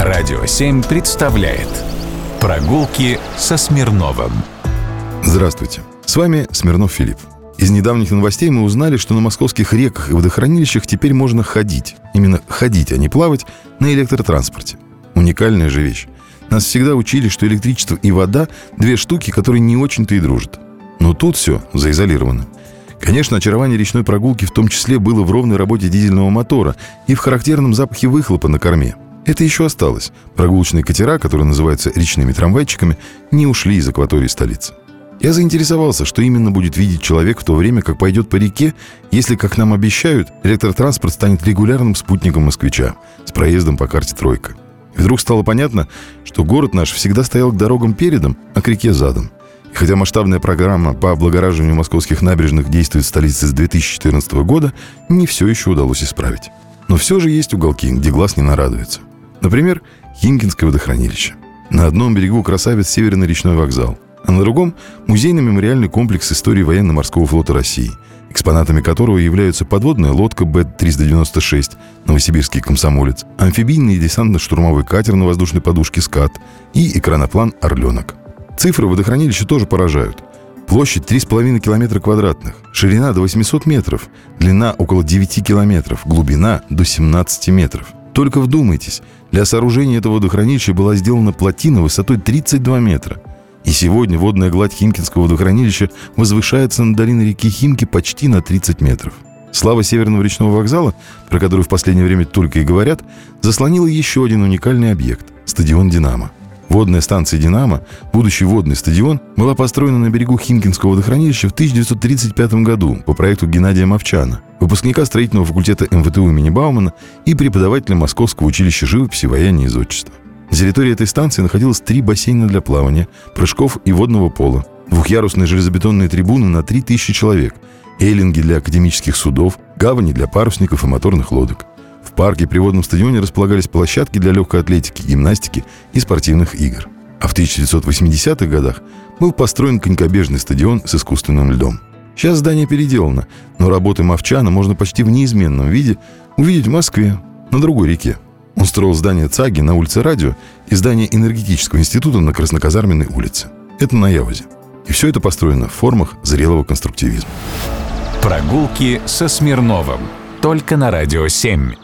Радио 7 представляет Прогулки со Смирновым Здравствуйте, с вами Смирнов Филипп. Из недавних новостей мы узнали, что на московских реках и водохранилищах теперь можно ходить. Именно ходить, а не плавать на электротранспорте. Уникальная же вещь. Нас всегда учили, что электричество и вода – две штуки, которые не очень-то и дружат. Но тут все заизолировано. Конечно, очарование речной прогулки в том числе было в ровной работе дизельного мотора и в характерном запахе выхлопа на корме – это еще осталось. Прогулочные катера, которые называются речными трамвайчиками, не ушли из акватории столицы. Я заинтересовался, что именно будет видеть человек в то время, как пойдет по реке, если, как нам обещают, электротранспорт станет регулярным спутником москвича с проездом по карте «Тройка». И вдруг стало понятно, что город наш всегда стоял к дорогам передом, а к реке задом. И хотя масштабная программа по облагораживанию московских набережных действует в столице с 2014 года, не все еще удалось исправить. Но все же есть уголки, где глаз не нарадуется – Например, Химкинское водохранилище. На одном берегу красавец Северный речной вокзал, а на другом – музейно-мемориальный комплекс истории военно-морского флота России, экспонатами которого являются подводная лодка Б-396 «Новосибирский комсомолец», амфибийный десантно-штурмовой катер на воздушной подушке «Скат» и экраноплан «Орленок». Цифры водохранилища тоже поражают. Площадь 3,5 километра квадратных, ширина до 800 метров, длина около 9 километров, глубина до 17 метров. Только вдумайтесь, для сооружения этого водохранилища была сделана плотина высотой 32 метра. И сегодня водная гладь Химкинского водохранилища возвышается над долиной реки Химки почти на 30 метров. Слава Северного речного вокзала, про который в последнее время только и говорят, заслонила еще один уникальный объект – стадион «Динамо». Водная станция «Динамо», будущий водный стадион, была построена на берегу Химкинского водохранилища в 1935 году по проекту Геннадия Мовчана, выпускника строительного факультета МВТУ имени Баумана и преподавателя Московского училища живописи, вояния и зодчества. На территории этой станции находилось три бассейна для плавания, прыжков и водного пола, двухъярусные железобетонные трибуны на 3000 человек, эйлинги для академических судов, гавани для парусников и моторных лодок – в парке при водном стадионе располагались площадки для легкой атлетики, гимнастики и спортивных игр. А в 1980-х годах был построен конькобежный стадион с искусственным льдом. Сейчас здание переделано, но работы Мовчана можно почти в неизменном виде увидеть в Москве, на другой реке. Он строил здание ЦАГИ на улице Радио и здание энергетического института на Красноказарменной улице. Это на Явозе. И все это построено в формах зрелого конструктивизма. Прогулки со Смирновым. Только на «Радио 7».